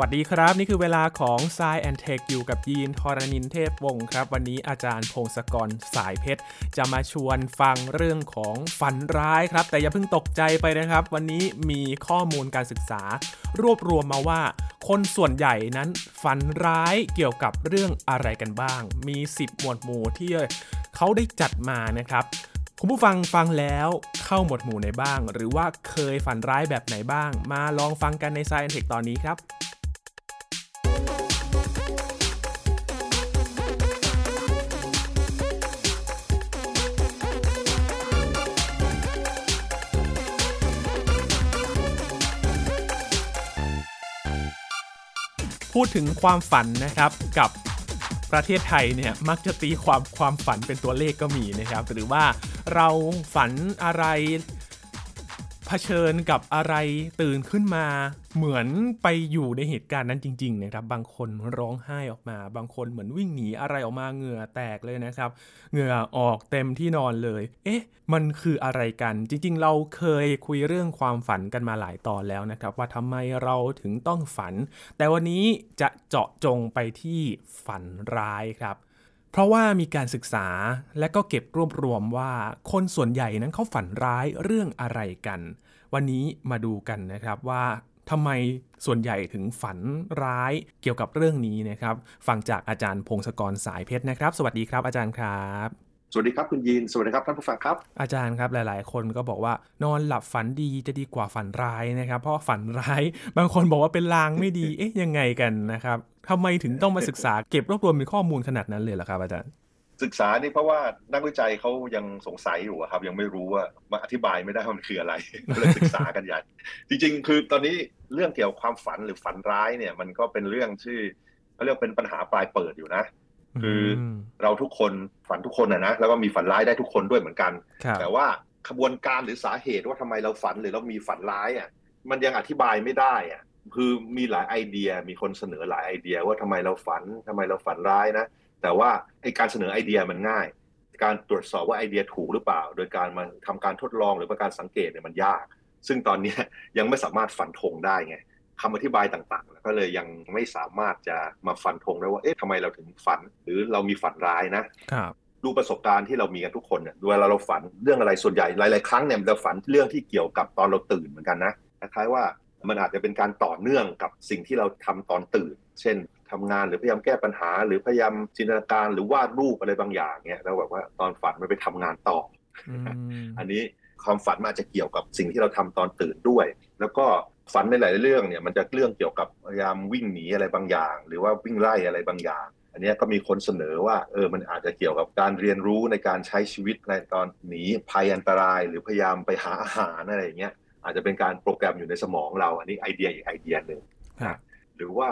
วัสดีครับ นี่คือเวลาของ s ซแอนเทคอยู่กับยีนทรณินเทพวงศ์ครับ วันนี้อาจารย์พงศกรสายเพชร จะมาชวนฟังเรื่องของฝันร้ายครับ แต่อย่าเพิ่งตกใจไปนะครับ วันนี้มีข้อมูลการศึกษา รวบรวมมาว่า คนส่วนใหญ่นั้นฝันร้ายเกี่ยวกับเรื่องอะไรกันบ้าง มี 10 หมวดหมู่ที่เขาได้จัดมานะครับคุณผู้ฟังฟังแล้วเข้าหมวดหมู่ไหนบ้าง หรือว่าเคยฝันร้ายแบบไหนบ้าง มาลองฟังกันใน Science Tech ตอนนี้ครับ พูดถึงความฝันนะครับกับประเทศไทยเนี่ยมักจะตีความความฝันเป็นตัวเลขก็มีนะครับ หรือว่าเราฝันอะไร เผชิญกับอะไรตื่นขึ้นมา เหมือนไปอยู่ในเหตุการณ์นั้นจริงๆนะครับ บางคนร้องไห้ออกมา บางคนเหมือนวิ่งหนีอะไรออกมาเหงื่อแตกเลยนะครับ เหงื่อออกเต็มที่นอนเลย เอ๊ะ มันคืออะไรกัน จริงๆ เราเคยคุยเรื่องความฝันกันมาหลายตอนแล้วนะครับ ว่าทำไมเราถึงต้องฝัน แต่วันนี้จะเจาะจงไปที่ฝันร้ายครับ เพราะว่ามีการศึกษาและก็เก็บรวบรวมว่าคนส่วนใหญ่นั้นเขาฝันร้ายเรื่องอะไรกัน วันนี้มาดูกันนะครับว่าทำไมส่วนใหญ่ถึงฝันร้ายเกี่ยวกับเรื่องนี้นะครับ ฟังจากอาจารย์พงศกรสายเพชรนะครับ สวัสดีครับอาจารย์ครับสวัสดีครับคุณยีน สวัสดีครับท่านผู้ฟังครับ อาจารย์ครับหลาย ๆ คนก็บอกว่านอนหลับฝันดีจะดีกว่าฝันร้ายนะครับ เพราะฝันร้ายบางคนบอกว่าเป็นลางไม่ดี เอ๊ะยังไงกันนะครับ ทำไมถึงต้องมาศึกษาเก็บรวบรวมเป็นข้อมูลขนาดนั้นเลยล่ะครับอาจารย์ศึกษานี่เพราะว่านักวิจัยเขายังสงสัยอยู่ครับ ยังไม่รู้ว่ามาอธิบายไม่ได้ว่ามันคืออะไรก็เลยศึกษากันใหญ่จริง ๆ คือตอนนี้เรื่องเกี่ยวกับความฝันหรือฝันร้ายเนี่ย มันก็เป็นเรื่องที่เขาเรียกเป็นปัญหาปลายเปิดอยู่นะ คือเราทุกคนฝันทุกคนนะนะแล้วก็มีฝันร้ายได้ทุกคนด้วยเหมือนกัน แต่ว่าขบวนการหรือสาเหตุว่าทำไมเราฝันหรือเรามีฝันร้ายอะมันยังอธิบายไม่ได้อะ คือมีหลายไอเดีย มีคนเสนอหลายไอเดีย ว่าทำไมเราฝันทำไมเราฝันร้ายนะ แต่ว่าไอการเสนอไอเดียมันง่าย การตรวจสอบว่าไอเดียถูกหรือเปล่า โดยการมาทำการทดลองหรือว่าการสังเกตเนี่ยมันยาก ซึ่งตอนนี้ยังไม่สามารถฟันธงได้ไงคำอธิบายต่างๆก็เลยยังไม่สามารถจะมาฟันธงได้ว่า เอ๊ะทำไมเราถึงฝัน หรือเรามีฝันร้ายนะ ครับ ดูประสบการณ์ที่เรามีกันทุกคนเนี่ยเวลาเราฝันเรื่องอะไรส่วนใหญ่หลาย ๆ ครั้งเนี่ยเราฝันเรื่องที่เกี่ยวกับตอนเราตื่นเหมือนกันนะคล้ายๆว่า มันอาจจะเป็นการต่อเนื่องกับสิ่งที่เราทำตอนตื่น เช่นทำงานหรือพยายามแก้ปัญหา หรือพยายามจินตนาการหรือวาดรูปอะไรบางอย่างเนี่ยแล้วแบบว่าตอนฝันมันไปทำงานต่อ อันนี้ความฝันมันอาจจะเกี่ยวกับสิ่งที่เราทำตอนตื่นด้วย แล้วก็ฝันในหลายเรื่องเนี่ยมันจะเรื่องเกี่ยวกับพยายามวิ่งหนีอะไรบางอย่าง หรือว่าวิ่งไล่อะไรบางอย่าง อันนี้ก็มีคนเสนอว่าเออมันอาจจะเกี่ยวกับการเรียนรู้ในการใช้ชีวิตในตอนหนีภัยอันตราย หรือพยายามไปหาอาหารอะไรอย่างเงี้ย อาจจะเป็นการโปรแกรมอยู่ในสมองเรา อันนี้ไอเดียอีกไอเดียหนึ่งหรือว่า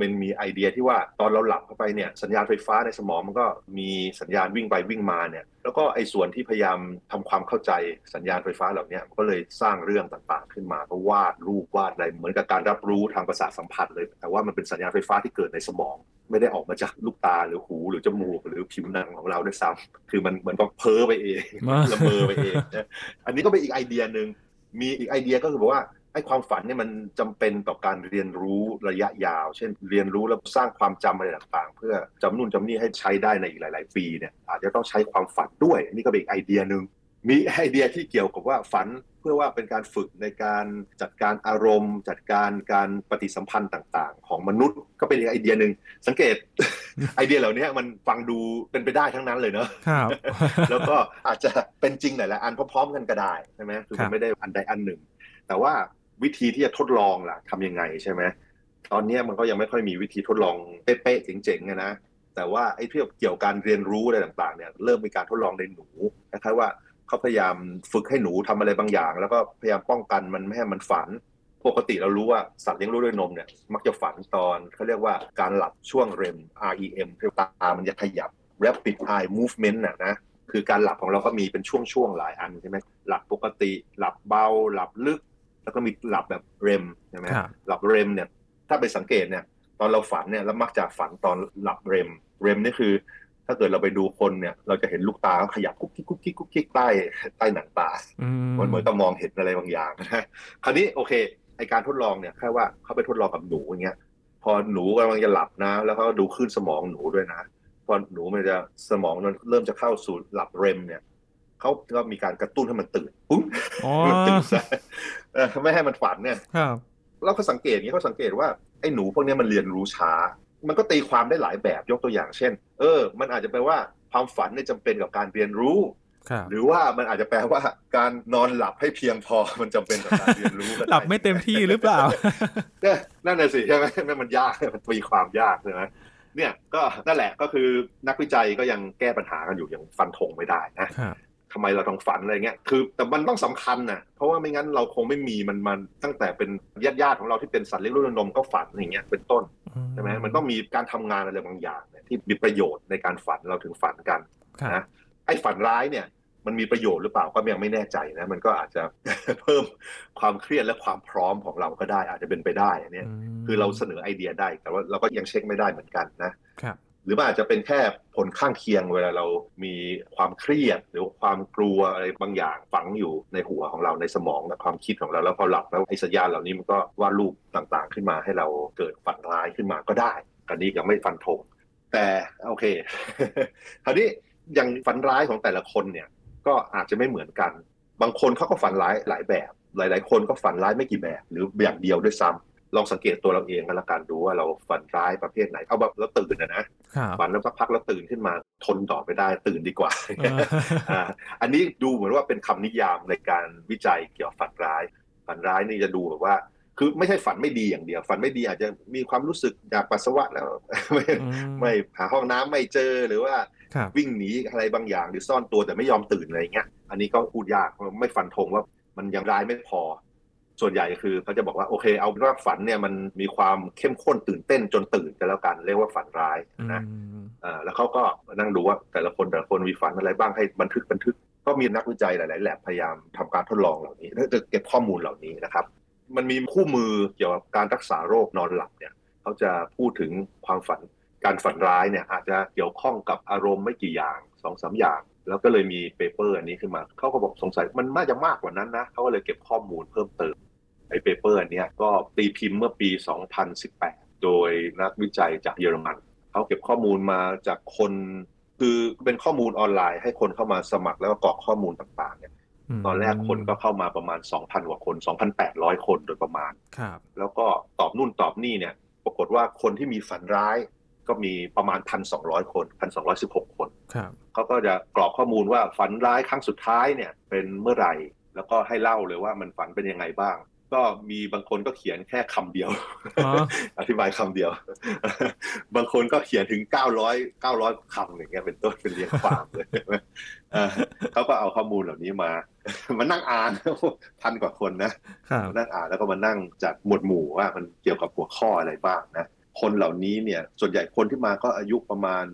มันมีไอเดียที่ว่าตอนเราหลับเข้าไปเนี่ยสัญญาณไฟฟ้าในสมองมันก็มีสัญญาณวิ่งไปวิ่งมาเนี่ยแล้วก็ไอ้ส่วนที่พยายามทำความเข้าใจสัญญาณไฟฟ้าเหล่านี้ก็เลยสร้างเรื่องต่างๆ ขึ้นมาก็วาดรูปวาดอะไรเหมือนกับการรับรู้ทางประสาทสัมผัสเลย แต่ว่ามันเป็นสัญญาณไฟฟ้าที่เกิดในสมอง ไม่ได้ออกมาจากลูกตาหรือหูหรือจมูกหรือผิวหนังของเราด้วยซ้ำคือมันเหมือนกับเพ้อไปเองละเมอไปเองอันนี้ก็เป็นอีกไอเดียหนึ่ง มีอีกไอเดียก็คือบอกว่าไอ้ความฝันเนี่ยมันจำเป็นต่อการเรียนรู้ระยะยาว เช่น เรียนรู้แล้วสร้างความจำอะไรต่างๆ เพื่อจำนู่นจำนี่ให้ใช้ได้ในอีกหลาย ๆ ปีเนี่ยอาจจะต้องใช้ความฝันด้วยนี่ก็เป็นอีกไอเดียหนึ่งมีไอเดียที่เกี่ยวกับว่าฝัน เพื่อว่าเป็นการฝึกในการจัดการอารมณ์ จัดการการปฏิสัมพันธ์ต่างๆ ของมนุษย์ก็เป็นอีกไอเดียหนึ่งสังเกตไอเดียเหล่านี้มันฟังดูเป็นไปได้ทั้งนั้นเลยเนาะครับแล้วก็อาจจะเป็นจริงหลายๆอันพร้อมๆกันก็ได้ใช่ไหมคือมันไม่ได้อันใดอันหนึ่ง แต่ว่าวิธีที่จะทดลองล่ะทำยังไงใช่ไหมตอนนี้มันก็ยังไม่ค่อยมีวิธีทดลองเป๊ะๆเจ๋งๆนะแต่ว่าไอ้เรื่องเกี่ยวกับการเรียนรู้อะไรต่างๆเนี่ยเริ่มมีการทดลองในหนูนะครับว่า เขาพยายามฝึกให้หนูทำอะไรบางอย่าง แล้วก็พยายามป้องกันมันไม่ให้มันฝัน ปกติเรารู้ว่าสัตว์เลี้ยงลูกด้วยนมเนี่ยมักจะฝันตอนเขาเรียกว่าการหลับช่วง REM REM ตา มันจะขยับ rapid eye movement น่ะนะคือการหลับของเราก็มีเป็นช่วงๆหลายอันใช่ไหมหลับปกติ หลับเบา หลับลึก แล้วก็มีหลับแบบเรมใช่ไหมหลับเรมเนี่ยถ้าไปสังเกตเนี่ยตอนเราฝันเนี่ยแล้วมักจะฝันตอนหลับเรม เรมนี่คือ ถ้าเกิดเราไปดูคนเนี่ย เราจะเห็นลูกตาขยับกุ๊กกิ๊กกุ๊กกิ๊กกุ๊กกิ๊กใต้ใต้หนังตามันเหมือนกับมองเห็นอะไรบางอย่างนะคราวนี้โอเคไอการทดลองเนี่ยแค่ว่าเขาไปทดลองกับหนูอย่างเงี้ยพอหนูกำลังจะหลับนะ แล้วเขาดูขึ้นสมองหนูด้วยนะพอหนูมันจะสมองมันเริ่มจะเข้าสู่หลับเรมเนี่ยเขาก็มีการกระตุ้นให้มันตื่นปุ๊บอ๋อมันตื่นซะเออไม่ให้มันฝันเนี่ยครับเราก็สังเกตอย่างนี้เขาสังเกตว่าไอ้หนูพวกเนี้ยมันเรียนรู้ช้า มันก็ตีความได้หลายแบบยกตัวอย่างเช่น เออ มันอาจจะแปลว่าความฝันเนี่ยจำเป็นกับการเรียนรู้ครับหรือว่ามันอาจจะแปลว่าการนอนหลับให้เพียงพอมันจำเป็นกับการเรียนรู้ก็ด้หลับไม่เต็มที่หรือเปล่าเนี่ยนั่นน่ะสิใช่ไหมนั่นมันยากมันตีความยากใช่ไหมเนี่ยก็นั่นแหละก็คือนักวิจัยก็ยังแก้ปัญหากันอยู่ยังฟันธงไม่ได้นะครับ ทำไมเราต้องฝันอะไรเงี้ย คือแต่มันต้องสำคัญนะเพราะว่าไม่งั้นเราคงไม่มีมันมันตั้งแต่เป็นญาติญาติๆของเราที่เป็นสัตว์เลี้ยงลูกด้วยนมก็ฝันอย่างเงี้ยเป็นต้นใช่ไหมมันต้องมีการทำงานอะไรบางอย่างเนี่ยที่มีประโยชน์ในการฝันเราถึงฝันกันครับนะไอ้ฝันร้ายเนี่ยมันมีประโยชน์หรือเปล่าก็ยังไม่แน่ใจนะ มันก็อาจจะเพิ่มความเครียดและความพร้อมของเราก็ได้อาจจะเป็นไปได้อันเนี้ยมคือเราเสนอไอเดียได้แต่ว่าเราก็ยังเช็คไม่ได้เหมือนกันนะครับ หรือมันอาจจะเป็นแค่ผลข้างเคียงเวลาเรามีความเครียด หรือความกลัวอะไรบางอย่างฝังอยู่ในหัวของเราในสมองและความคิดของเราแล้วพอหลับแล้วไอ้สัญญาณเหล่านี้มันก็วาดรูปต่างๆ ขึ้นมาให้เราเกิดฝันร้ายขึ้นมาก็ได้ อันนี้ยังไม่ฟันธงแต่โอเค คราวนี้อย่างฝันร้ายของแต่ละคนเนี่ยก็อาจจะไม่เหมือนกัน บางคนเขาก็ฝันร้ายหลายแบบ หลาย ๆ คนก็ฝันร้ายไม่กี่แบบ หรืออย่างเดียวด้วยซ้ำ ลองสังเกตตัวเราเองกันละกันดูว่าเราฝันร้ายประเภทไหน เอาแบบเราตื่นนะนะครับฝันแล้วสักพักแล้วตื่นขึ้นมาทนต่อไปได้ตื่นดีกว่าเอออ่า อันนี้ดูเหมือนว่าเป็นคำนิยามในการวิจัยเกี่ยวกับฝันร้าย ฝันร้ายนี่จะดูแบบว่า คือไม่ใช่ฝันไม่ดีอย่างเดียว ฝันไม่ดีอาจจะมีความรู้สึกอยากปัสสาวะแล้ว ไม่อืมไม่หาห้องน้ำไม่เจอหรือว่าครับวิ่งหนีอะไรบางอย่างหรือซ่อนตัวแต่ไม่ยอมตื่นอะไรเงี้ย อันนี้ก็พูดยากไม่ฟันธงว่ามันยังร้ายไม่พอ ส่วนใหญ่คือเขาจะบอกว่าโอเค เอาเป็นว่าฝันเนี่ยมันมีความเข้มข้นตื่นเต้นจนตื่นกันแล้วกันเรียกว่าฝันร้ายอืนะมอ่าแล้วเขาก็มานั่งดูว่าแต่ละคนแต่ละคนมีฝันอะไรบ้างให้บันทึกบันทึก ก็มีนักวิจัยหลายๆแลบพยายามทำการทดลองเหล่านี้เพื่อจะเก็บข้อมูลเหล่านี้นะครับ มันมีคู่มือเกี่ยวกับการรักษาโรคนอนหลับเนี่ยเขาจะพูดถึงความฝันการฝันร้ายเนี่ยอาจจะเกี่ยวข้องกับอารมณ์ไม่กี่อย่างสองสามอย่าง แล้วก็เลยมี paper อันนี้ขึ้นมาเขาก็บอกสงสัยมันน่าจะมากกว่านั้นนะเขาก็เลยเก็บข้อมูลเพิ่มเติม ไอ้ paper อันเนี้ยก็ตีพิมพ์เมื่อปี 2018 โดยนักวิจัยจากเยอรมันเขาเก็บข้อมูลมาจากคนคือเป็นข้อมูลออนไลน์ให้คนเข้ามาสมัครแล้วก็กรอกข้อมูลต่างๆเนี่ยมตอนแรกคนก็เข้ามาประมาณ 2,000 กว่าคน 2,800 คนโดยประมาณครับแล้วก็ตอบนู่นตอบนี่เนี่ย ปรากฏว่าคนที่มีฝันร้ายก็มีประมาณ 1,200 คน 1,216 คนครับเขาก็จะกรอกข้อมูลว่าฝันร้ายครั้งสุดท้ายเนี่ยเป็นเมื่อไหร่ แล้วก็ให้เล่าเลยว่ามันฝันเป็นยังไงบ้าง ก็มีบางคนก็เขียนแค่คำเดียวอ๋ออธิบายคำเดียว บางคนก็เขียนถึง900 900คำอย่างเงี้ยเป็นต้นเป็นเรียงความเลยเออเขาก็เอาข้อมูลเหล่านี้มา มานั่งอ่านพันกว่าคนนะครับมานั่งอ่านแล้วก็มานั่งจัดหมวดหมู่ว่ามันเกี่ยวกับหัวข้ออะไรบ้างนะคนเหล่านี้เนี่ยส่วนใหญ่คนที่มาก็อายุประมาณ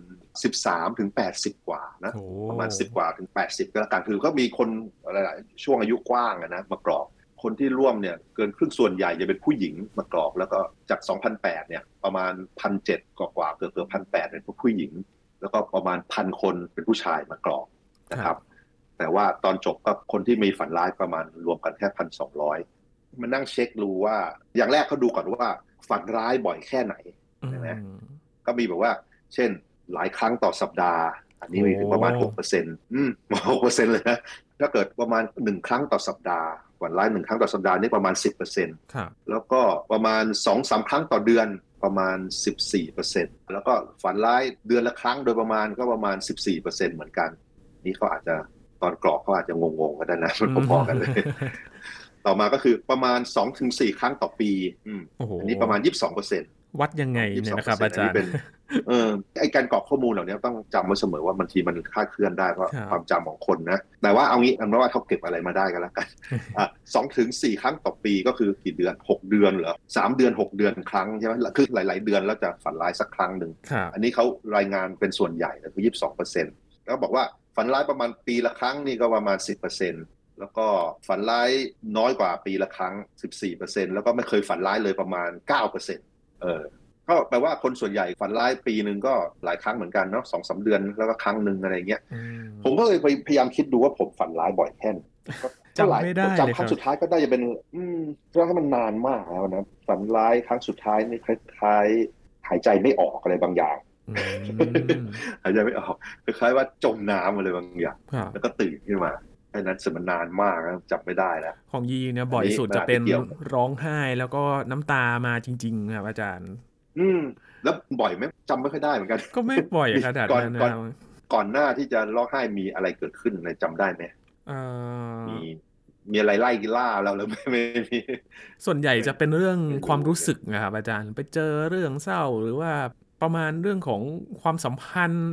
13ถึง80 กว่านะโอ้ประมาณ 10 กว่าถึง 80 ก็แล้วกันคือก็มีคนอะไรหลายช่วงอายุกว้างอะนะมากรอก คนที่ร่วมเนี่ยเกินครึ่งส่วนใหญ่จะเป็นผู้หญิงมากรอกแล้วก็จาก 2008 เนี่ยประมาณ 1,700 กว่ากว่าๆเกือบเกือบ1,800เป็นผู้หญิง แล้วก็ประมาณพันคนเป็นผู้ชายมากรอกนะครับ แต่ว่าตอนจบก็คนที่มีฝันร้ายประมาณรวมกันแค่พันสองร้อยมานั่งเช็คดูว่า อย่างแรกเขาดูก่อนว่าฝันร้ายบ่อยแค่ไหนใช่ไหมอืมก็มีแบบว่า เช่นหลายครั้งต่อสัปดาห์ อันนี้มีถึงประมาณโอ้หกเปอร์เซ็นต์อืมหกเปอร์เซ็นต์เลยนะถ้าเกิดประมาณหนึ่งครั้งต่อสัปดาห์ฝันร้ายหนึ่งครั้งต่อสัปดาห์นี่ประมาณสิบเปอร์เซ็นต์ครับแล้วก็ประมาณสองสามครั้งต่อเดือนประมาณ 14เปอร์เซ็นแล้วก็ฝันร้ายเดือนละครั้งโดยประมาณก็ประมาณ 14เปอร์เซ็นเหมือนกัน นี่เขาอาจจะตอนกรอกเขาอาจจะงงๆกันได้นะมันพอๆกันเลย ต่อมาก็คือประมาณ 2-4 ครั้งต่อปีอืมโอ้โหอันนี้ประมาณ 22เปอร์เซ็นต์ วัดยังไงเนี่ยนะครับอาจารย์เป็นเออไอการกรอกข้อมูลเหล่านี้ต้องจำไว้เสมอว่าบางทีมันคลาดเคลื่อนได้เพราะครับความจำของคนนะ แต่ว่าเอางี้อันว่าเขาเก็บอะไรมาได้กันแล้วกันอะสองถึงสี่ครั้งต่อปีก็คือกี่เดือนหกเดือนเหรอสามเดือนหกเดือนครั้งใช่ไหมคือหลาย ๆ เดือนแล้วจะฝันร้ายสักครั้งหนึ่งครับอันนี้เขารายงานเป็นส่วนใหญ่นะคือยี่สิบสองเปอร์เซ็นต์แล้วบอกว่าฝันร้ายประมาณปีละครั้งนี่ก็ประมาณสิบเปอร์เซ็นต์แล้วก็ฝันร้ายน้อยกว่าปีละครั้งสิบสี่เปอร์เซ็นต์แล้วก็ไม่เคยฝันร้ายเลยประมาณเก้า เปอร์เซ็นต์เออก็แปลว่าคนส่วนใหญ่ฝันร้ายปีหนึ่งก็หลายครั้งเหมือนกันเนาะสองสาเดือนแล้วก็ครั้งหนึ่งอะไรเงี้ยอืมผมก็เลยพยายามคิดดูว่าผมฝันร้ายบ่อยแค่ไหนก็จำไม่ได้เลยจำครั้งสุดท้ายก็ได้จะเป็น อืมเพราะว่ามันนานมากแล้วนะฝันร้ายครั้งสุดท้ายนี่คล้ายๆหายใจไม่ออกอะไรบางอย่างอืมหายใจไม่ออกคล้ายๆว่าจมน้ำอะไรบางอย่างครับแล้วก็ตื่นขึ้นมา ไอ้นั้นสมันนานมากนะจำไม่ได้แล้วของยีเนี่ยบ่อยอันนี้สุดจะเป็นมันอาจจะเกี่ยวร้องไห้แล้วก็น้ำตามาจริง ๆ ครับ อาจารย์ อืม แล้วบ่อยไหมจำไม่ค่อยได้เหมือนกัน ก็ไม่บ่อยขนาดก่อนนั้นนะก่อนครับก่อนหน้าที่จะร้องไห้มีอะไรเกิดขึ้นในจำได้ไหมเอ่อมีมีอะไรไล่ล่าเราแล้วไม่ไม่มีส่วนใหญ่จะเป็นเรื่องไม่รู้ความรู้สึกนะครับอาจารย์ ไปเจอเรื่องเศร้าหรือว่า ประมาณเรื่องของความสัมพันธ์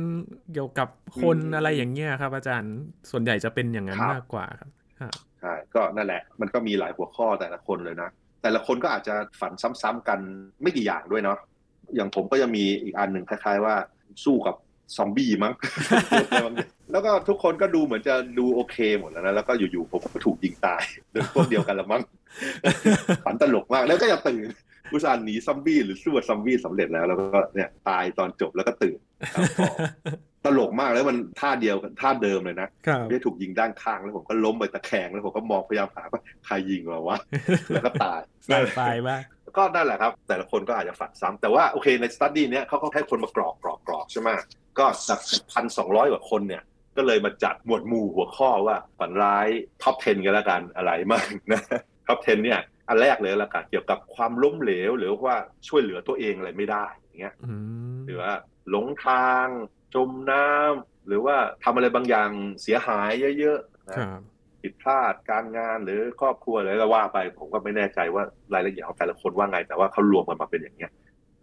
เกี่ยวกับคนอะไรอย่างเงี้ยครับ อาจารย์ส่วนใหญ่จะเป็นอย่างนั้นมากกว่าครับครับใช่ก็นั่นแหละ มันก็มีหลายหัวข้อแต่ละคนเลยนะ แต่ละคนก็อาจจะฝันซ้ำๆกันไม่กี่อย่างด้วยเนาะอย่างผมก็จะมีอีกอันหนึ่งคล้ายๆ ว่าสู้กับซอมบี้มั้งแล้วก็ทุกคนก็ดูเหมือนจะดูโอเคหมดแล้วนะแล้วก็อยู่ๆผมก็ถูกยิงตายโดยพวกเดียวกันละมั้งฝันตลกมากแล้วก็ยังตื่น อุตส่าห์หนีซอมบี้หรือสู้กับซอมบี้สำเร็จแล้ว แล้วก็เนี่ยตายตอนจบแล้วก็ตื่นครับก็ตลกมากแล้วมันท่าเดียวกันท่าเดิมเลยนะครับไม่ได้ถูกยิงด้านข้างแล้วผมก็ล้มไปตะแคงแล้วผมก็มองพยายามหาว่าใครยิงเราวะแล้วก็ตายสายไฟมากก็นั่นแหละครับ แต่ละคนก็อาจจะฝันซ้ำแต่ว่าโอเคในสตัดดี้เนี้ยเขาก็ให้คนมากรอกกรอกกรอกใช่ไหมก็จากพันสองร้อยกว่าคนเนี่ยก็เลยมาจัดหมวดหมู่หัวข้อว่าฝันร้ายท็อป 10 กันแล้วกันอะไรมากนะท็อป 10 เนี่ย อันแรกเลยละกันเกี่ยวกับความล้มเหลว หรือว่าช่วยเหลือตัวเองอะไรไม่ได้อย่างเงี้ยอืมหรือว่าหลงทาง จมน้ำหรือว่าทำอะไรบางอย่างเสียหายเยอะๆนะครับผิดพลาดการงานหรือครอบครัวอะไรก็ว่าไป ผมก็ไม่แน่ใจว่ารายละเอียดของแต่ละคนว่าไง แต่ว่าเขารวมกันมาเป็นอย่างเงี้ย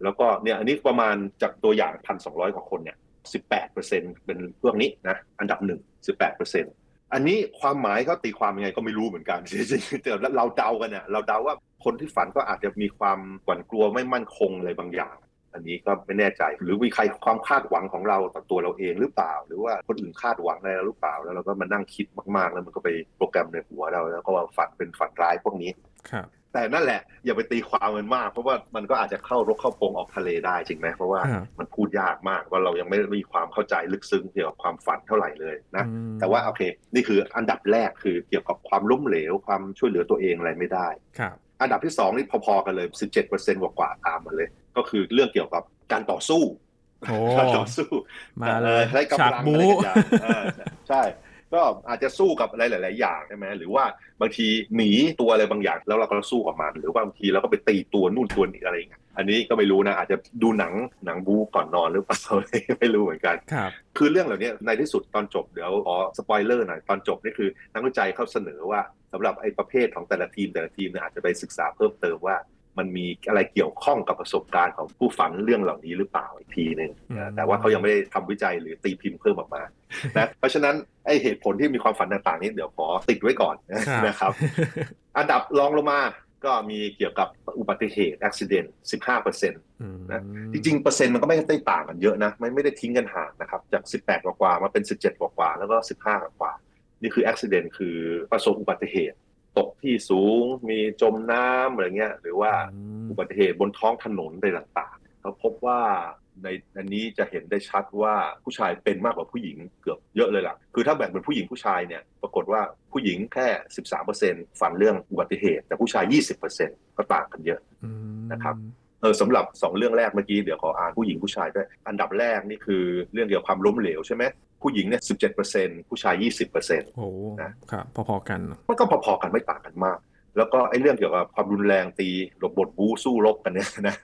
แล้วก็เนี่ยอันนี้ประมาณจากตัวอย่างพันสองร้อยกว่าคนเนี่ยสิบแปดเปอร์เซ็นเป็นพวกนี้นะอันดับหนึ่งสิบแปดเปอร์เซ็น อันนี้ความหมายเขาตีความยังไงก็ไม่รู้เหมือนกันจริงๆแต่เราเดากันเนี่ยเราเดาว่าคนที่ฝันก็อาจจะมีความหวั่นกลัวไม่มั่นคงอะไรบางอย่าง อันนี้ก็ไม่แน่ใจ หรือมีใครความคาดหวังของเราต่อตัวเราเองหรือเปล่า หรือว่าคนอื่นคาดหวังอะไรเราหรือเปล่า แล้วเราก็มานั่งคิดมากๆ แล้วมันก็ไปโปรแกรมในหัวเรา แล้วก็ว่าฝันเป็นฝันร้ายพวกนี้ครับ แต่นั่นแหละ อย่าไปตีความมันมาก เพราะว่ามันก็อาจจะเข้ารกเข้าพงออกทะเลได้จริงไหมเพราะว่าครับมันพูดยากมากว่าเรายังไม่มีความเข้าใจลึกซึ้งเกี่ยวกับความฝันเท่าไหร่เลยนะอืมแต่ว่าโอเค นี่คืออันดับแรกคือเกี่ยวกับความล้มเหลวความช่วยเหลือตัวเองอะไรไม่ได้ครับอันดับที่สองนี่พอๆกันเลย 17%กว่าๆตามมาเลย ก็คือเรื่องเกี่ยวกับการต่อสู้โอ้การต่อสู้มาเลยใช้กำฉากลังบูอะไรกันอย่างเออใช่ ก็อาจจะสู้กับอะไรหลาย ๆ อย่างใช่ไหมหรือว่าบางทีหนีตัวอะไรบางอย่างแล้วเราก็สู้กับมัน หรือว่าบางทีเราก็ไปตีตัวนู่นตัวนี้อะไรอย่างเงี้ยอันนี้ก็ไม่รู้นะอาจจะดูหนังหนังบูก่อนนอนหรือเปล่าไม่รู้เหมือนกันครับคือเรื่องเหล่านี้ในที่สุดตอนจบเดี๋ยวขอสปอยเลอร์หน่อยตอนจบนี่คือนักวิจัยเขาเสนอว่าสำหรับไอ้ประเภทของแต่ละทีมแต่ละทีมเนี่ยอาจจะไปศึกษาเพิ่มเติมว่า มันมีอะไรเกี่ยวข้องกับประสบการณ์ของผู้ฝันเรื่องเหล่านี้หรือเปล่าอีกทีหนึ่งอืมนะแต่ว่าเขายังไม่ได้ทำวิจัยหรือตีพิมพ์เพิ่มออกมานะเพราะฉะนั้นไอ้เหตุผลที่มีความฝันต่างๆนี้เดี๋ยวขอติดไว้ก่อนนะครับ อันดับรองลงมาก็มีเกี่ยวกับอุบัติเหตุอุบิเหตุ15เปอร์เซ็นต์อืมนะจริงๆเปอร์เซ็นต์มันก็ไม่ได้ต่างกันเยอะนะไม่ไม่ได้ทิ้งกันห่างนะครับ จาก18กว่าๆมาเป็น17กว่าๆแล้วก็15กว่าๆนี่คืออุบิเหตุคือประสบอุบัติเหตุ ตกที่สูง มีจมน้ำอะไรเงี้ย หรือว่าอืมอุบัติเหตุบนท้องถนนอะไรต่างๆเขาพบว่าในอันนี้จะเห็นได้ชัดว่าผู้ชายเป็นมากกว่าผู้หญิงเกือบเยอะเลยล่ะ คือถ้าแบ่งเป็นผู้หญิงผู้ชายเนี่ย ปรากฏว่าผู้หญิงแค่ 13%ฝันเรื่องอุบัติเหตุ แต่ผู้ชาย 20%ก็ต่างกันเยอะอืมนะครับเออสำหรับสองเรื่องแรกเมื่อกี้เดี๋ยวขออ่านผู้หญิงผู้ชายด้วย อันดับแรกนี่คือเรื่องเกี่ยวกับความล้มเหลวใช่ไหม ผู้หญิงเนี่ยสิบเจ็ดเปอร์เซ็นผู้ชายยี่สิบเปอร์เซ็นโอ้นะครับพอๆกัน มันก็พอๆกันไม่ต่างกันมาก แล้วก็ไอ้เรื่องเกี่ยวกับความรุนแรงตีหลบบทบู๊สู้รบกันเนี่ยนะ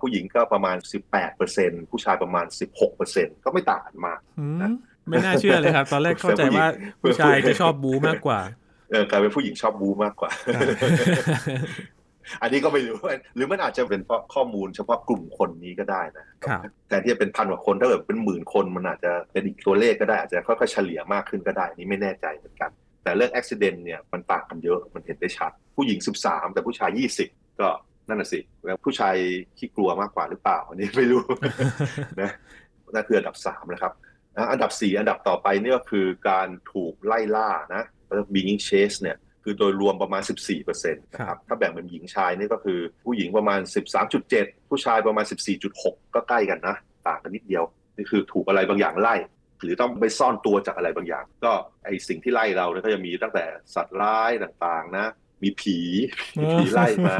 ผู้หญิงก็ประมาณ 18เปอร์เซ็นผู้ชายประมาณ 16เปอร์เซ็นก็ไม่ต่างกันมากอืมไม่น่าเชื่อเลยครับ ตอนแรกเข้าใจว่าผู้ผู้หญิงชายจะชอบบูมากกว่า เออกลายเป็นผู้หญิงชอบบู๊มากกว่า อันนี้ก็ไม่รู้ หรือมันอาจจะเป็นเพราะข้อมูลเฉพาะกลุ่มคนนี้ก็ได้นะครับแทนที่จะเป็นพันกว่าคนถ้าเกิดเป็นหมื่นคนมันอาจจะเป็นอีกตัวเลขก็ได้อาจจะค่อยๆเฉลี่ยมากขึ้นก็ได้อันนี่ไม่แน่ใจเหมือนกัน แต่เรื่องอุบิเหตุเนี่ยมันต่างกันเยอะมันเห็นได้ชัด ผู้หญิง 13 แต่ผู้ชาย 20 ก็นั่นน่ะสิแล้วผู้ชายขี้กลัวมากกว่าหรือเปล่าอันนี้ไม่รู้นะนั่นคืออันดับ3นะครับอะอันดับ 4 อันดับต่อไปเนี่ยก็คือการถูกไล่ล่านะ being chase เนี่ย คือโดยรวมประมาณ 14%นะครับถ้าแบ่งเป็นหญิงชายนี่ก็คือผู้หญิงประมาณ 13.7 ผู้ชายประมาณ 14.6 ก็ใกล้กันนะ ต่างกันนิดเดียว นี่คือถูกอะไรบางอย่างไล่ หรือต้องไปซ่อนตัวจากอะไรบางอย่าง ก็ไอสิ่งที่ไล่เราเนี่ยก็จะมีตั้งแต่สัตว์ร้ายต่างๆนะ มีผีมีผีไล่มา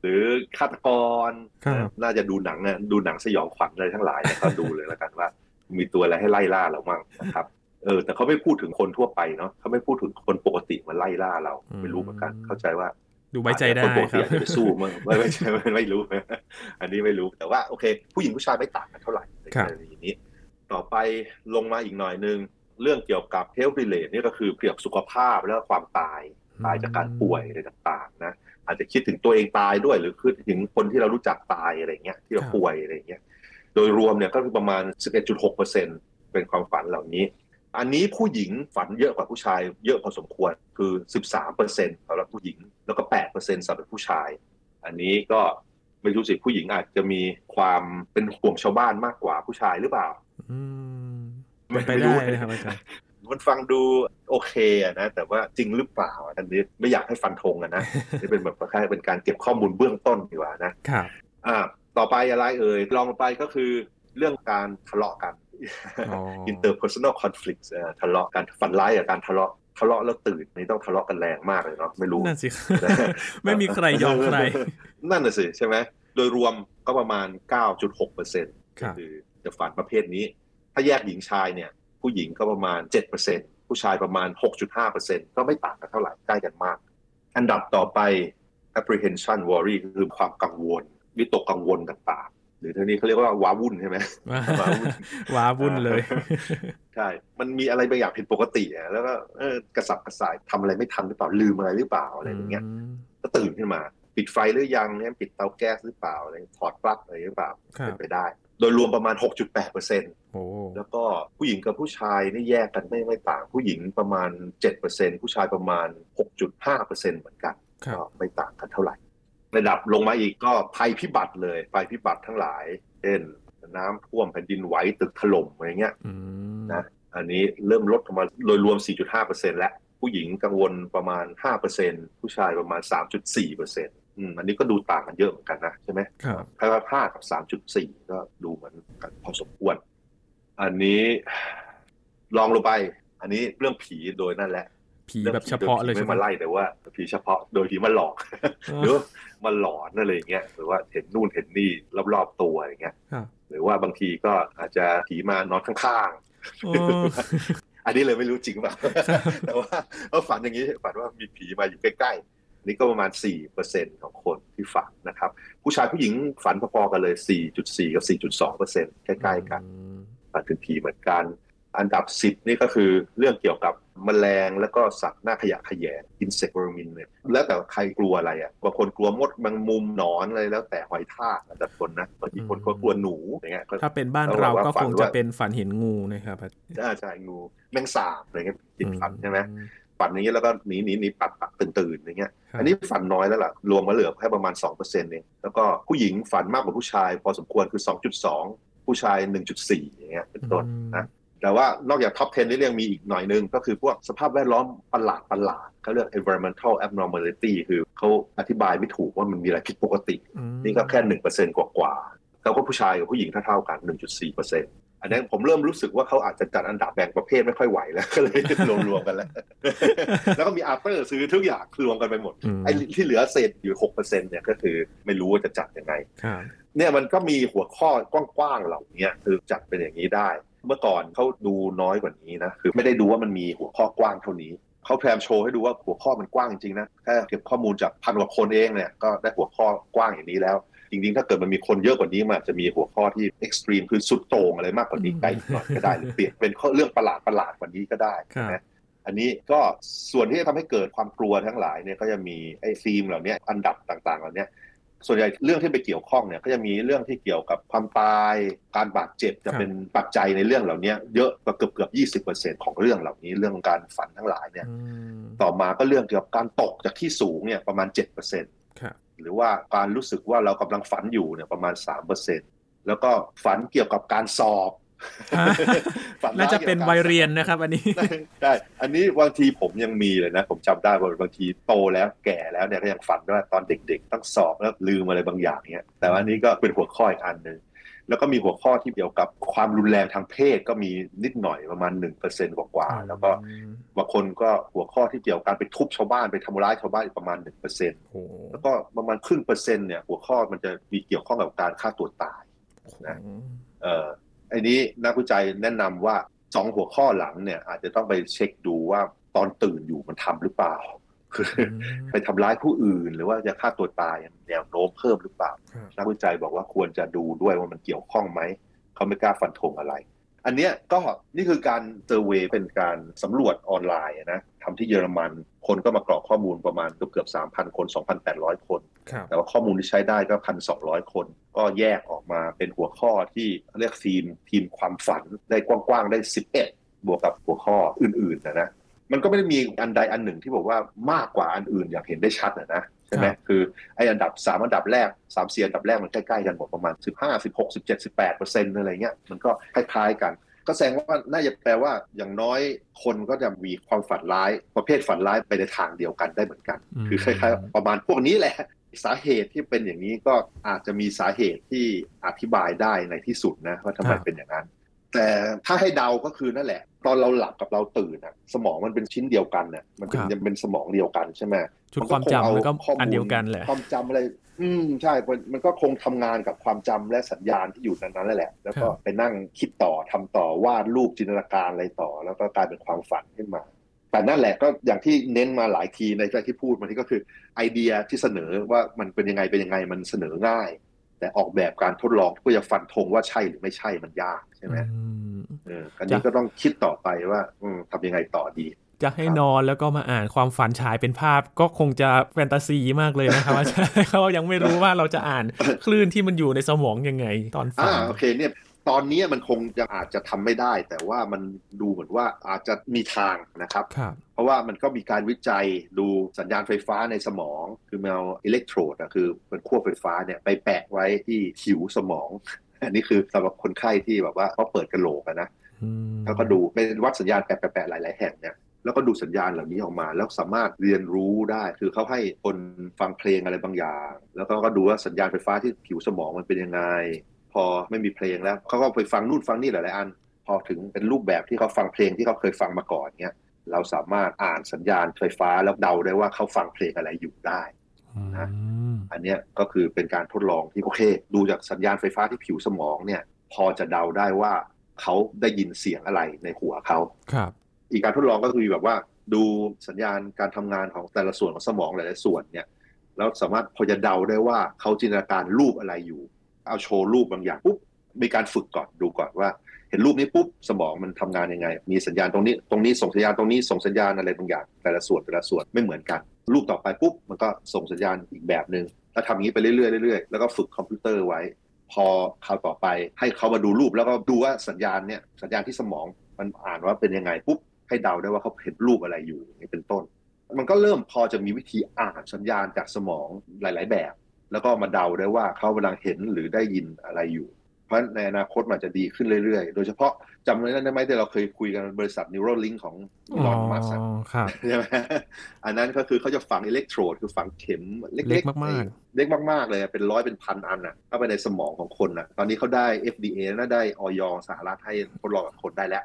หรือฆาตกรครับน่าจะดูหนังนะดูหนังสยองขวัญอะไรทั้งหลายเนี่ยก็ดูเลยแล้วกันว่า มีตัวอะไรให้ไล่ล่าเรามั่งนะครับ เออแต่เขาไม่พูดถึงคนทั่วไปเนาะเขาไม่พูดถึงคนปกติมาไล่ล่าเราอืมไม่รู้เหมือนกันเข้าใจว่าดูไว้ใจได้คนปกคติรับอาจจะไปสู้มั้งไม่ไม่ใช่ไม่ไม่รู้ อันนี้ไม่รู้แต่ว่าโอเค ผู้หญิงผู้ชายไม่ต่างกันเท่าไหร่ในครับกรณีนี้ ต่อไปลงมาอีกหน่อยนึง เรื่องเกี่ยวกับ health relate นี่ก็คือเกี่ยวกับสุขภาพแล้วก็ความตายตายจากการป่วยอะไรต่างๆนะอาจจะคิดถึงตัวเองตายด้วย หรือคิดถึงคนที่เรารู้จักตายอะไรเงี้ยที่เราครับป่วยอะไรเงี้ยโดยรวมเนี่ยก็คือประมาณ 11.6%เป็นความฝันเหล่านี้ อันนี้ผู้หญิงฝันเยอะกว่าผู้ชาย เยอะพอสมควรคือ 13%สำหรับผู้หญิง แล้วก็8%สำหรับผู้ชาย อันนี้ก็ไม่รู้สิผู้หญิงอาจจะมีความเป็นห่วงชาวบ้านมากกว่าผู้ชายหรือเปล่าอืมไม่เป็นไปไม่รู้ได้นะครับอาจารย์มันฟังดูโอเคอะนะแต่ว่าจริงหรือเปล่าอะอันนี้ไม่อยากให้ฟันธงอะนะนี่เป็นแบบคล้ายๆเป็นการเก็บข้อมูลเบื้องต้นดีกว่านะครับอ่า ต่อไปอะไรเอ่ยลองลงไปก็คือเรื่องการทะเลาะกันอ๋อ interpersonal conflicts เอ่อทะเลาะกันฝันร้ายกับการทะเลาะทะเลาะแล้วตื่นนี่ต้องทะเลาะกันแรงมากเลยเนาะไม่รู้นั่นสิไม่มีใครยอมใคร นั่นน่ะสิใช่ไหมโดยรวมก็ประมาณ 9.6เปอร์เซ็นต์ครับคือจะฝันประเภทนี้ ถ้าแยกหญิงชายเนี่ย ผู้หญิงก็ประมาณ 7เปอร์เซ็นต์ผู้ชายประมาณ 6.5เปอร์เซ็นต์ก็ไม่ต่างกันเท่าไหร่ใกล้กันมาก อันดับต่อไป apprehension worry คือความกังวล วิตกกังวลต่างๆ หรือทีนี้เขาเรียกว่าว้าวุ่นใช่ไหมว้าวุ่นว้าวุ่นเลยใช่มันมีอะไรบางอย่างผิดปกติอะแล้วก็เออกระสับกระส่ายทำอะไรไม่ทันหรือเปล่าลืมอะไรหรือเปล่าอะไรอย่างเงี้ยมก็ตื่นขึ้นมา ปิดไฟหรือยังเนี่ยปิดเตาแก๊สหรือเปล่าอะไรถอดปลั๊กอะไรหรือเปล่าครับเป็นไปได้ โดยรวมประมาณ 6.8เปอร์เซ็นต์โอ้แล้วก็ผู้หญิงกับผู้ชายนี่แยกกันไม่ไม่ต่าง ผู้หญิงประมาณ7เปอร์เซ็นต์ผู้ชายประมาณ 6.5เปอร์เซ็นต์เหมือนกันครับก็ไม่ต่างกันเท่าไหร่ ระดับลงมาอีกก็ภัยพิบัติเลยภัยพิบัติทั้งหลาย เช่นน้ำท่วมแผ่นดินไหวตึกถล่มอะไรเงี้ยอืมนะอันนี้เริ่มลดลงมาโดยรวม 4.5%แล้ว ผู้หญิงกังวลประมาณ 5%ผู้ชายประมาณ 3.4%อืมอันนี้ก็ดูต่างกันเยอะเหมือนกันนะใช่ไหมครับพายว่า5กับ3.4ก็ดูเหมือนกันพอสมควร อันนี้ลองลงไป อันนี้เรื่องผีโดยนั่นแหละ ผีแบบเฉพาะเลยไม่ใช่ไหมมาไล่แต่ว่าผีเฉพาะโดยผีมาหลอกหรือว่ามาหลอนอะไรอย่างเงี้ยหรือว่าเห็นนู่นเห็นนี่รอบๆตัวอย่างเงี้ยครับหรือว่าบางทีก็อาจจะผีมานอนข้างๆโอ้อันนี้เลยไม่รู้จริงเปล่าแต่ว่าก็ฝันอย่างนี้ฝันว่ามีผีมาอยู่ใกล้ๆนี่ก็ประมาณ 4%ของคนที่ฝันนะครับ ผู้ชายผู้หญิงฝันพอๆกันเลย 4.4 กับ 4.2%ใกล้ๆกันอืมฝันถึงผีเหมือนกัน อันดับ 10 นี่ก็คือเรื่องเกี่ยวกับแมลงแล้วก็สัตว์หน้าขยะแขยง insect vermin เนี่ยแล้วแต่ใครกลัวอะไรอะบางคนกลัวมดแมงมุมหนอนอะไรแล้วแต่หอยทากแล้วแต่คนนะบางทีคนก็กลัวหนูอย่างเงี้ยก็ถ้าเป็นบ้านเอาเราว่าก็ฝัคนงว่าจะเป็นฝันเห็นงูนะครับอ่าใช่งูแมงสาบอะไรเงี้ยติดฝันใช่ไหมอืฝันอย่างเงี้ยแล้วก็หนีหนีหนีปัดปัดตื่นตื่นอย่างเงี้ยครับอันนี้ฝันน้อยแล้วล่ะ รวมมาเหลือแค่ประมาณ2%เองแล้วก็ผู้หญิงฝันมากกว่าผู้ชาย พอสมควรคือ 2.2 ผู้ชาย 1.4 อย่างเงี้ยเป็นต้นนะ แต่ว่านอกจากท็อป 10 นี่ยังมีอีกหน่อยนึง ก็คือพวกสภาพแวดล้อมประหลาดประหลาดเขาเรียก environmental abnormality คือเขาอธิบายไม่ถูกว่ามันมีอะไรผิดปกติอืมนี่ก็แค่1%กว่ากว่าๆแล้วก็ผู้ชายกับผู้หญิงเท่าๆกัน 1.4%อันนี้ผมเริ่มรู้สึกว่าเขาอาจจะจัดอันดับแบ่งประเภทไม่ค่อยไหวแล้วก็เลยรวมๆกันแล้ว แล้วก็มี after ซื้อทุกอย่างรวมกันไปหมดอืมไอ้ที่เหลือเศษอยู่6%เนี่ยก็คือไม่รู้ว่าจะจัดยังไงครับเนี่ยมันก็มีหัวข้อกว้างๆเหล่านี้คือจัดเป็นอย่างนี้ได้ เมื่อก่อนเขาดูน้อยกว่านี้นะคือไม่ได้ดูว่ามันมีหัวข้อกว้างเท่านี้เขาพยายามโชว์ให้ดูว่าหัวข้อมันกว้างจริงๆนะแค่เก็บข้อมูลจากพันกว่าคนเองเนี่ยก็ได้หัวข้อกว้างอย่างนี้แล้ว จริงๆ ถ้าเกิดมันมีคนเยอะกว่านี้มันอาจจะมีหัวข้อที่เอ็กซ์ตรีมคือสุดโต่งอะไรมากกว่านี้ไกลหน่อยก็ได้หรือเปลี่ยนเป็นข้อเรื่องประหลาดประหลาดๆกว่านี้ก็ได้ครับนะอันนี้ก็ส่วนที่จะทำให้เกิดความกลัวทั้งหลายเนี่ยก็จะมีไอ้ธีมเหล่านี้อันดับต่างๆเหล่านี้ ส่วนใหญ่เรื่องที่ไปเกี่ยวข้องเนี่ยก็จะมีเรื่องที่เกี่ยวกับความตายการบาดเจ็บจะเป็นปัจจัยในเรื่องเหล่านี้เยอะกว่าเกือบเกือบยี่สิบเปอร์เซ็นของเรื่องเหล่านี้เรื่องการฝันทั้งหลายเนี่ยอืมต่อมาก็เรื่องเกี่ยวกับการตกจากที่สูงเนี่ยประมาณเจ็ดเปอร์เซ็นครับหรือว่าการรู้สึกว่าเรากำลังฝันอยู่เนี่ยประมาณสามเปอร์เซ็นแล้วก็ฝันเกี่ยวกับการสอบฝัร้ย น่าจะเป็นกี่ยวกับวัยการสอบเรียนนะครับ อันนี้ใช่อันนี้บางทีผมยังมีเลยนะ ผมจำได้ว่าบางทีโตแล้วแก่แล้วเนี่ยก็ยังฝันว่าตอนเด็กๆต้องสอบแล้วลืมอะไรบางอย่างเนี่ยแต่ว่าอันนี้ก็เป็นหัวข้ออีกอันหนึ่งแล้วก็มีหัวข้อที่เกี่ยวกับความรุนแรงทางเพศก็มีนิดหน่อยประมาณ1%กว่าๆแล้วก็บางคนก็หัวข้อที่เกี่ยวกับการไปทุบชาวบ้านไปทำร้ายชาวบ้านประมาณ1%แล้วก็ประมาณครึ่งเปอร์เซ็นต์เนี่ยหัวข้อมันจะมีเกี่ยวข้องกับการฆ่าตัวตายนะเอ่อไอ้นี้นักวิจัยแนะนำว่าสองหัวข้อหลังเนี่ย อาจจะต้องไปเช็คดูว่าตอนตื่นอยู่มันทำหรือเปล่าคือไปทำร้ายผู้อื่น หรือว่าจะฆ่าตัวตายแนวโน้มเพิ่มหรือเปล่า นักวิจัยบอกว่าควรจะดูด้วยว่ามันเกี่ยวข้องไหมเขาไม่กล้าฟันธงอะไร อันเนี้ยก็นี่คือการ survey เป็นการสำรวจออนไลน์นะทำที่เยอรมันคนก็มากรอกข้อมูลประมาณเกือบเกือบสามพันคน 2,800 คน แต่ว่าข้อมูลที่ใช้ได้ก็พันสองคน ก็แยกออกมาเป็นหัวข้อที่เรียกทีมทีมความฝันได้กว้างๆ ได้ 11 บวกกับหัวข้ออื่นๆนะนะมันก็ไม่ได้มีอันใดอันหนึ่งที่บอกว่ามากกว่าอันอื่นอย่างเห็นได้ชัดนะนะใช่ไหมคือไอ้อันดับสามอันดับแรกสามเสียอันดับแรกมันใกล้ๆกันหมดประมาณสิบห้าสิบหกสิบเจ็ดสิบแปดเปอร์เซ็นต์อะไรเงี้ยมันก็คล้ายๆกัน ก็แสดงว่าน่าจะแปลว่าอย่างน้อยคนก็จะมีความฝันร้ายประเภทฝันร้ายไปในทางเดียวกันได้เหมือนกัน คือคล้ายๆ ประมาณพวกนี้แหละสาเหตุที่เป็นอย่างนี้ก็อาจจะมีสาเหตุที่อธิบายได้ในที่สุดนะว่าทำไมเป็นอย่างนั้น แต่ถ้าให้เดาก็คือนั่นแหละ ตอนเราหลับกับเราตื่นอะสมองมันเป็นชิ้นเดียวกันเนี่ยมันเป็นยังเป็นสมองเดียวกันใช่ไหมชุดความจำมันก็อันเดียวกันแหละ ความจำอะไร อืมใช่มันก็คงทำงานกับความจำและสัญญาณที่อยู่นั้นนั่นแหละ แล้วก็ไปนั่งคิดต่อทำต่อวาดรูปจินตนาการอะไรต่อ แล้วก็กลายเป็นความฝันขึ้นมา แต่นั่นแหละก็อย่างที่เน้นมาหลายทีในใจที่พูดมาที่ก็คือไอเดียที่เสนอว่ามันเป็นยังไงเป็นยังไงมันเสนอง่าย แต่ออกแบบการทดลองเพื่อจะฟันธงว่าใช่หรือไม่ใช่มันยากใช่ไหมเอออันนี้ก็ต้องคิดต่อไปว่าอืทำยังไงต่อดี จะให้นอนแล้วก็มาอ่านความฝันฉายเป็นภาพก็คงจะแฟนตาซีมากเลยนะครับว่าเขายังไม่รู้ว่าเราจะอ่านคลื่นที่มันอยู่ในสมองยังไง ตอนฝันโอเคเนี่ย ตอนนี้มันคงจะอาจจะทำไม่ได้ แต่ว่ามันดูเหมือนว่าอาจจะมีทางนะครับรบเพราะว่ามันก็มีการวิจัยดูสัญญาณไฟฟ้าในสมอง คือเอาอิเล็กโทรดอะคือเป็นขั้วไฟฟ้าเนี่ยไปแปะไว้ที่ผิวสมอง อันนี้คือสำหรับคนไข้ที่แบบว่าเขาเปิดกระโหลกนะแล้วก็ดูเป็นวัดสัญญาณแปะๆหลาย ๆ แห่งเนี่ยแล้วก็ดูสัญญาณเหล่านี้ออกมา แล้วสามารถเรียนรู้ได้ คือเขาให้คนฟังเพลงอะไรบางอย่าง แล้วก็ดูว่าสัญญาณไฟฟ้าที่ผิวสมองมันเป็นยังไง พอไม่มีเพลงแล้วเขาก็ไปฟังนู่นฟังนี่หลายๆอัน พอถึงเป็นรูปแบบที่เขาฟังเพลงที่เขาเคยฟังมาก่อนเนี่ยเราสามารถอ่านสัญญาณไฟฟ้าแล้วเดาได้ว่าเขาฟังเพลงอะไรอยู่ได้นะอันนี้ก็คือเป็นการทดลองที่โอเค ดูจากสัญญาณไฟฟ้าที่ผิวสมองเนี่ย พอจะเดาได้ว่าเขาได้ยินเสียงอะไรในหัวเขาครับ อีกการทดลองก็คือแบบว่า ดูสัญญาณการทำงานของแต่ละส่วนของสมองหลายๆส่วนเนี่ยแล้วสามารถพอจะเดาได้ว่าเขาจินตนาการรูปอะไรอยู่ เอาโชว์รูปบางอย่างปุ๊บมีการฝึกก่อนดูก่อนว่า เห็นรูปนี้ปุ๊บสมองมันทำงานยังไง มีสัญญาณตรงนี้ตรงนี้ส่งสัญญาณตรงนี้ส่งสัญญาณอะไรบางอย่าง แต่ละส่วนแต่ละส่วนไม่เหมือนกัน รูปต่อไปปุ๊บมันก็ส่งสัญญาณอีกแบบหนึง่งแล้วทำอย่างนี้ไปเรื่อยๆเรื่อยๆแล้วก็ฝึกคอมพิวเตอร์ไว้ พอคราวต่อไปให้เขามาดูรูปแล้วก็ดูว่าสัญญาณเนี่ยสัญญาณที่สมองมันอ่านว่าเป็นยังไงปุ๊บให้เดาได้ว่าเขาเห็นรูปอะไรอยู่อย่างนี้เป็นต้น มันก็เริ่มพอจะมีวิธีอ่านสัญญาณจากสมองหลาย ๆ แบบ แล้วก็มาเดาได้ว่าเขากำลังเห็นหรือได้ยินอะไรอยู่ ราะในอนาคตมันจะดีขึ้นเรื่อยๆ โดยเฉพาะจำได้ไหมที่เราเคยคุยกันบริษัท Neuralink ของอีลอนมัสใช่ไหมอันนั้นก็คือเขาจะฝังอิเล็กโทรดคือฝังเข็มเล็กๆมากๆ เล็กมากๆเลยเป็นร้อยเป็นพันอันอะเข้าไปในสมองของคนอะ ตอนนี้เขาได้ FDA น่าได้ออยสหรัฐให้ทดลองกับคนได้แล้ว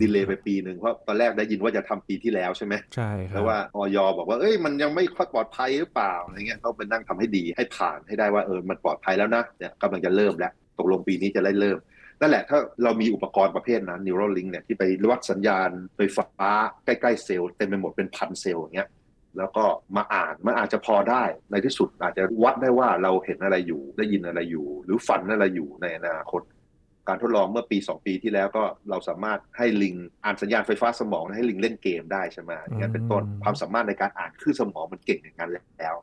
ดีเลย์ไปปีหนึ่งเพราะตอนแรกได้ยินว่าจะทำปีที่แล้วใช่ไหมใช่แล้วว่าออยบอกว่าเอ้ยมันยังไม่ค่อยปลอดภัยหรือเปล่าอะไรเงี้ยเขาไปนั่งทำให้ดีให้ผ่านให้ได้ว่าเออมันปลอดภัยแล้วนะเนี่ยกำลังจะเริ่มแล้ว ตกลงปีนี้จะได้เริ่ม นั่นแหละถ้าเรามีอุปกรณ์ประเภทนั้น Neuralink เนี่ยที่ไปวัดสัญญาณไฟฟ้าใกล้ๆเซลล์เต็มไปหมดเป็นพันเซลล์อย่างเงี้ยแล้วก็มาอ่านมันอาจจะพอได้ในที่สุดอาจจะวัดได้ว่าเราเห็นอะไรอยู่ได้ยินอะไรอยู่ หรือฝันอะไรอยู่ในอนาคต การทดลองเมื่อปี 2 ปีที่แล้วก็เราสามารถให้ลิงอ่านสัญญาณไฟฟ้าสมองให้ลิงเล่นเกมได้ใช่ไหมอย่างนี้เป็นต้นความสามารถในการอ่านคลื่นสมองมันเก่งอย่างนั้นแล้ว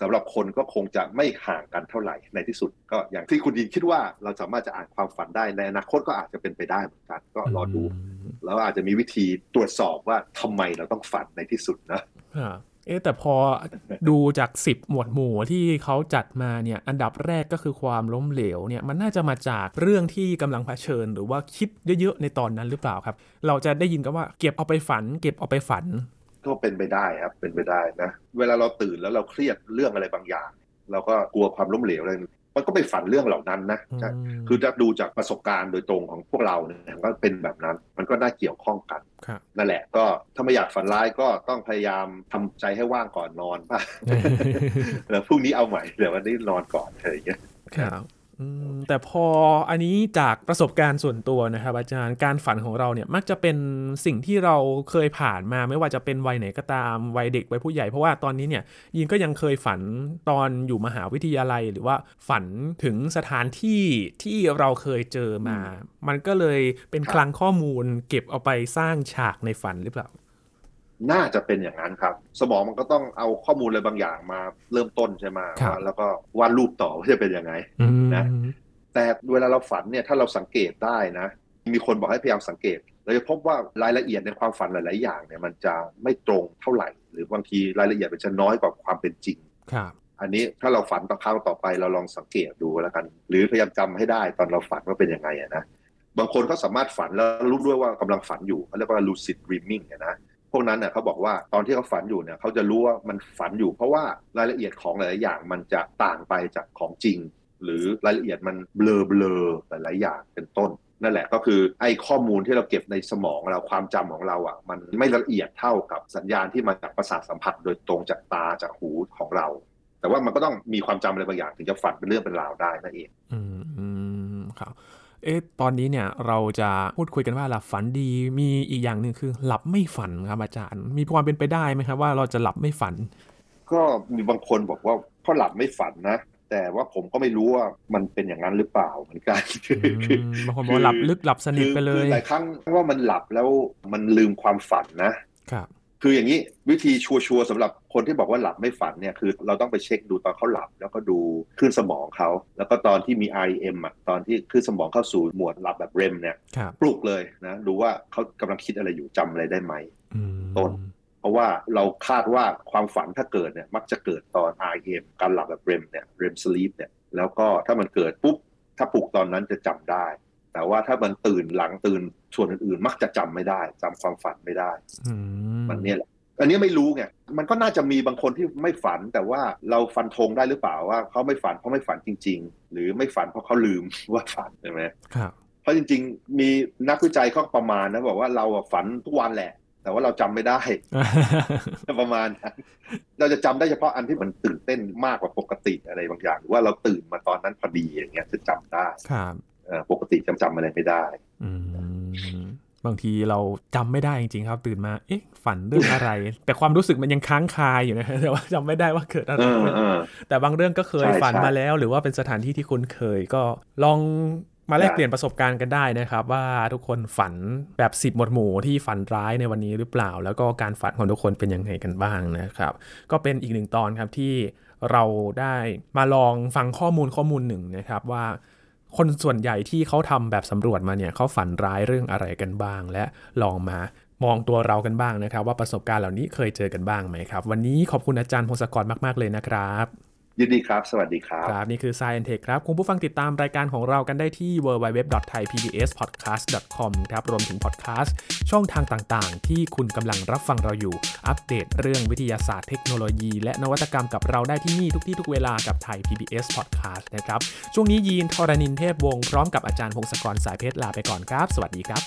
สำหรับคนก็คงจะไม่ห่างกันเท่าไหร่ในที่สุด ก็อย่างที่คุณดีคิดว่าเราสามารถจะอ่านความฝันได้ในอนาคตก็อาจจะเป็นไปได้เหมือนกันก็รอดู แล้วอาจจะมีวิธีตรวจสอบว่าทำไมเราต้องฝันในที่สุดนะเอ๊แต่พอดูจากสิบหมวดหมู่ที่เขาจัดมาเนี่ยอันดับแรกก็คือความล้มเหลวเนี่ยมันน่าจะมาจากเรื่องที่กำลังเผชิญ หรือว่าคิดเยอะๆในตอนนั้นหรือเปล่าครับ เราจะได้ยินกันว่าเก็บเอาไปฝัน เก็บเอาไปฝัน ก็เป็นไปได้ครับ เป็นไปได้นะ เวลาเราตื่นแล้วเราเครียดเรื่องอะไรบางอย่าง เราก็กลัวความล้มเหลวอะไรมันก็ไปฝันเรื่องเหล่านั้นนะอืมใช่คือถ้าดูจากประสบการณ์โดยตรงของพวกเราเนี่ยก็เป็นแบบนั้น มันก็น่าเกี่ยวข้องกันครับนั่นแหละก็ถ้าไม่อยากฝันร้ายก็ต้องพยายามทำใจให้ว่างก่อนนอนป่ะแล้วพรุ่งนี้เอาใหม่เดี๋ยววันนี้นอนก่อนอะไรอย่างเงี้ยครับอืม แต่พออันนี้จากประสบการณ์ส่วนตัวนะครับ อาจารย์การฝันของเราเนี่ยมักจะเป็นสิ่งที่เราเคยผ่านมาไม่ว่าจะเป็นวัยไหนก็ตามวัยเด็กวัยผู้ใหญ่เพราะว่าตอนนี้เนี่ยยินก็ยังเคยฝันตอนอยู่มหาวิทยาลัย หรือว่าฝันถึงสถานที่ที่เราเคยเจอมา มันก็เลยเป็นครับคลังข้อมูลเก็บเอาไปสร้างฉากในฝันหรือเปล่า น่าจะเป็นอย่างนั้นครับ สมองมันก็ต้องเอาข้อมูลอะไรบางอย่างมาเริ่มต้นใช่ไหมครับว่าแล้วก็วาดรูปต่อว่าจะเป็นยังไงอืมนะแต่เวลาเราฝันเนี่ยถ้าเราสังเกตได้นะ มีคนบอกให้พยายามสังเกตเราจะพบว่ารายละเอียดในความฝันหลาย ๆ อย่างเนี่ยมันจะไม่ตรงเท่าไหร่ หรือบางทีรายละเอียดมันจะน้อยกว่าความเป็นจริงครับอันนี้ถ้าเราฝันต่อครั้งต่อไปเราลองสังเกตดูแล้วกัน หรือพยายามจำให้ได้ตอนเราฝันว่าเป็นยังไงอะนะบางคนเขาสามารถฝันแล้วรู้ด้วยว่ากำลังฝันอยู่เขาเรียกว่า lucid dreaming เนี่ยนะ พวกนั้นเนี่ยเขาบอกว่าตอนที่เขาฝันอยู่เนี่ยเขาจะรู้ว่ามันฝันอยู่ เพราะว่ารายละเอียดของหลายๆอย่างมันจะต่างไปจากของจริง หรือรายละเอียดมันเบลอเบลอหลายๆอย่างเป็นต้น นั่นแหละก็คือไอ้ข้อมูลที่เราเก็บในสมองเราความจำของเราอะ มันไม่ละเอียดเท่ากับสัญญาณที่มาจากประสาทสัมผัส โดยตรงจากตาจากหูของเรา แต่ว่ามันก็ต้องมีความจำอะไรบางอย่างถึงจะฝันเป็นเรื่องเป็นราวได้นั่นเอง อืมครับ อ๊ะตอนนี้เนี่ยเราจะพูดคุยกันว่าหลับฝันดีมีอีกอย่างหนึ่งคือหลับไม่ฝันครับอาจารย์ มีความเป็นไปได้ไหมครับว่าเราจะหลับไม่ฝัน ก็มีบางคนบอกว่าเขาหลับไม่ฝันนะแต่ว่าผมก็ไม่รู้ว่ามันเป็นอย่างนั้นหรือเปล่าเหมือนกันอืมบางคนบอกว่าหลับลึกหลับสนิทไปเลคืยอหลายครั้งว่ามันหลับแล้วมันลืมความฝันนะครับ คืออย่างนี้วิธีชัวร์ๆสำหรับคนที่บอกว่าหลับไม่ฝันเนี่ยคือเราต้องไปเช็คดูตอนเขาหลับ แล้วก็ดูคลื่นสมองเขาแล้วก็ตอนที่มี REM อะตอนที่คลื่นสมองเข้าสู่หมวดหลับแบบ REM เนี่ยครับปลุกเลยนะดูว่าเขากำลังคิดอะไรอยู่จำอะไรได้ไหมอืมต้น เพราะว่าเราคาดว่าความฝันถ้าเกิดเนี่ยมักจะเกิดตอน REM การหลับแบบ REM เนี่ย REM sleep เนี่ยแล้วก็ถ้ามันเกิดปุ๊บถ้าปลุกตอนนั้นจะจำได้ แต่ว่าถ้ามันตื่นหลังตื่นส่วนอื่นๆ มักจะจำไม่ได้จำความฝันไม่ได้อืมมันเนี่ยแหละอันนี้ไม่รู้ไงมันก็น่าจะมีบางคนที่ไม่ฝัน แต่ว่าเราฟันธงได้หรือเปล่าว่าเขาไม่ฝันเพราะไม่ฝันจริง ๆ หรือไม่ฝันเพราะเขาลืมว่าฝันใช่ไหมครับเพราะจริง ๆ มีนักวิจัยเขาประมาณนะบอกว่าเราอะฝันทุกวันแหละ แต่ว่าเราจำไม่ได้ประมาณนั้นเราจะจำได้เฉพาะอันที่มันตื่นเต้นมากกว่าปกติอะไรบางอย่างหรือว่าเราตื่นมาตอนนั้นพอดีอย่างเงี้ยจะจำได้ครับเออ ปกติจำจำอะไรไม่ได้อืมบางทีเราจำไม่ได้จริงๆครับ ตื่นมา เอ๊ะ ฝันเรื่องอะไร แต่ความรู้สึกมันยังค้างคาอยู่นะแต่ว่าจำไม่ได้ว่าเกิดอะไรเออขึ้นเออแต่บางเรื่องก็เคยใช่ฝันใช่มาแล้ว หรือว่าเป็นสถานที่ที่คุณเคยก็ลองมาแลกเปลี่ยนประสบการณ์กันได้นะครับ ว่าทุกคนฝันแบบสิบหมวดหมู่ที่ฝันร้ายในวันนี้หรือเปล่า แล้วก็การฝันของทุกคนเป็นยังไงกันบ้างนะครับ ก็เป็นอีกหนึ่งตอนครับที่เราได้มาลองฟังข้อมูลข้อมูลหนึ่งนะครับว่า คนส่วนใหญ่ที่เขาทำแบบสำรวจมาเนี่ยเขาฝันร้ายเรื่องอะไรกันบ้าง และลองมามองตัวเรากันบ้างนะครับ ว่าประสบการณ์เหล่านี้เคยเจอกันบ้างไหมครับ วันนี้ขอบคุณอาจารย์พงศกรมาก ๆ เลยนะครับ ยินดีครับ สวัสดีครับ ครับ นี่คือ Science Tech ครับ คุณผู้ฟังติดตามรายการของเรากันได้ที่ www.thaipbspodcast.com ครับ รวมถึงพอดแคสต์ช่องทางต่างๆ ที่คุณกำลังรับฟังเราอยู่ อัปเดตเรื่องวิทยาศาสตร์เทคโนโลยี และนวัตกรรมกับเราได้ที่นี่ทุกที่ทุกเวลากับไทย PBS Podcast นะครับ ช่วงนี้ยีนทรณินเทพวงศ์พร้อมกับอาจารย์พงศกรสายเพชรลาไปก่อนครับ สวัสดีครับ